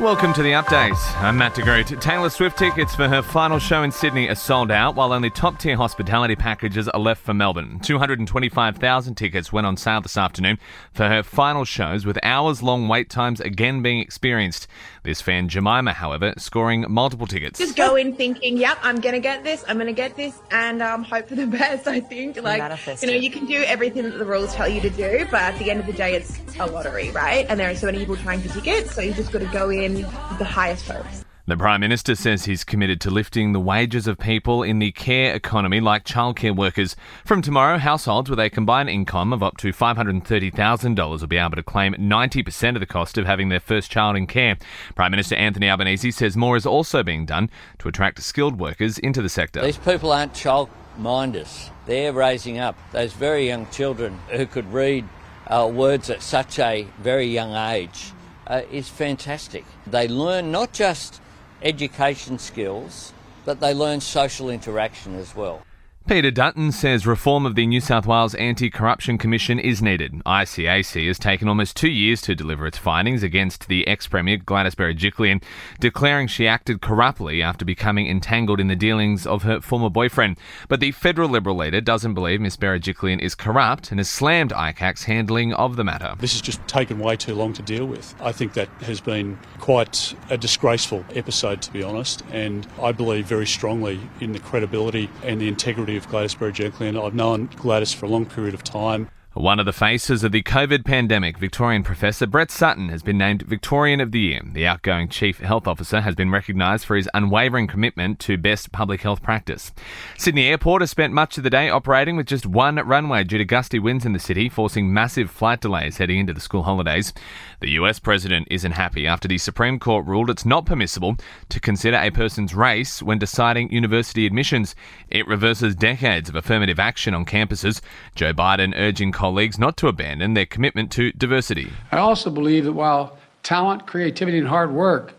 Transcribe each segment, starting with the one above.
welcome to the update. I'm Matt DeGroot. Taylor Swift tickets for her final show in Sydney are sold out, while only top tier hospitality packages are left for Melbourne. 225,000 tickets went on sale this afternoon for her final shows, with hours long wait times again being experienced. This fan, Jemima, however, scoring multiple tickets. Just go in thinking, yep, I'm going to get this, I'm going to get this, and um, hope for the best, I think. Like, Manifest you know, it. you can do everything that the rules tell you to do, but at the end of the day, it's a lottery, right? And there are so many people trying for tickets, so you just got to go in with the highest hopes. The Prime Minister says he's committed to lifting the wages of people in the care economy, like childcare workers. From tomorrow, households with a combined income of up to $530,000 will be able to claim 90% of the cost of having their first child in care. Prime Minister Anthony Albanese says more is also being done to attract skilled workers into the sector. These people aren't child minders. They're raising up those very young children who could read uh, words at such a very young age uh, is fantastic. They learn not just education skills, but they learn social interaction as well. Peter Dutton says reform of the New South Wales Anti Corruption Commission is needed. ICAC has taken almost two years to deliver its findings against the ex Premier Gladys Berejiklian, declaring she acted corruptly after becoming entangled in the dealings of her former boyfriend. But the federal Liberal leader doesn't believe Ms Berejiklian is corrupt and has slammed ICAC's handling of the matter. This has just taken way too long to deal with. I think that has been quite a disgraceful episode, to be honest, and I believe very strongly in the credibility and the integrity of Gladys Berejiklian. I've known Gladys for a long period of time. One of the faces of the COVID pandemic, Victorian Professor Brett Sutton, has been named Victorian of the Year. The outgoing Chief Health Officer has been recognised for his unwavering commitment to best public health practice. Sydney Airport has spent much of the day operating with just one runway due to gusty winds in the city, forcing massive flight delays heading into the school holidays. The US President isn't happy after the Supreme Court ruled it's not permissible to consider a person's race when deciding university admissions. It reverses decades of affirmative action on campuses. Joe Biden urging colleagues not to abandon their commitment to diversity. I also believe that while talent, creativity, and hard work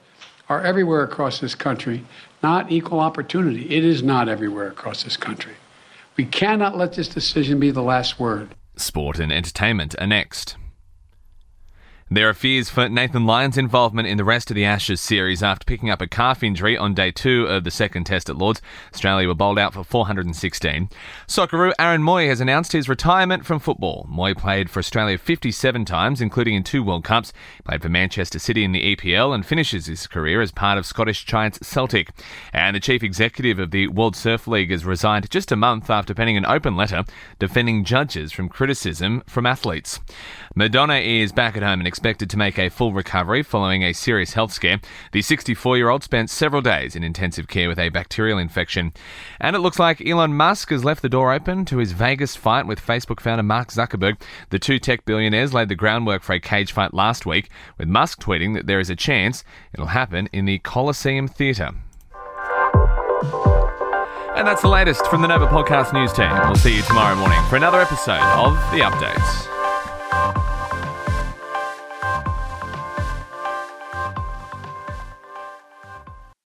are everywhere across this country, not equal opportunity. It is not everywhere across this country. We cannot let this decision be the last word. Sport and entertainment are next. There are fears for Nathan Lyon's involvement in the rest of the Ashes series after picking up a calf injury on day two of the second test at Lords. Australia were bowled out for 416. Socceroo Aaron Mooy has announced his retirement from football. Mooy played for Australia 57 times, including in two World Cups, played for Manchester City in the EPL, and finishes his career as part of Scottish Giants Celtic. And the chief executive of the World Surf League has resigned just a month after penning an open letter defending judges from criticism from athletes. Madonna is back at home and expected to make a full recovery following a serious health scare. The 64 year old spent several days in intensive care with a bacterial infection. And it looks like Elon Musk has left the door open to his Vegas fight with Facebook founder Mark Zuckerberg. The two tech billionaires laid the groundwork for a cage fight last week, with Musk tweeting that there is a chance it'll happen in the Coliseum Theatre. And that's the latest from the Nova Podcast News team. We'll see you tomorrow morning for another episode of The Updates.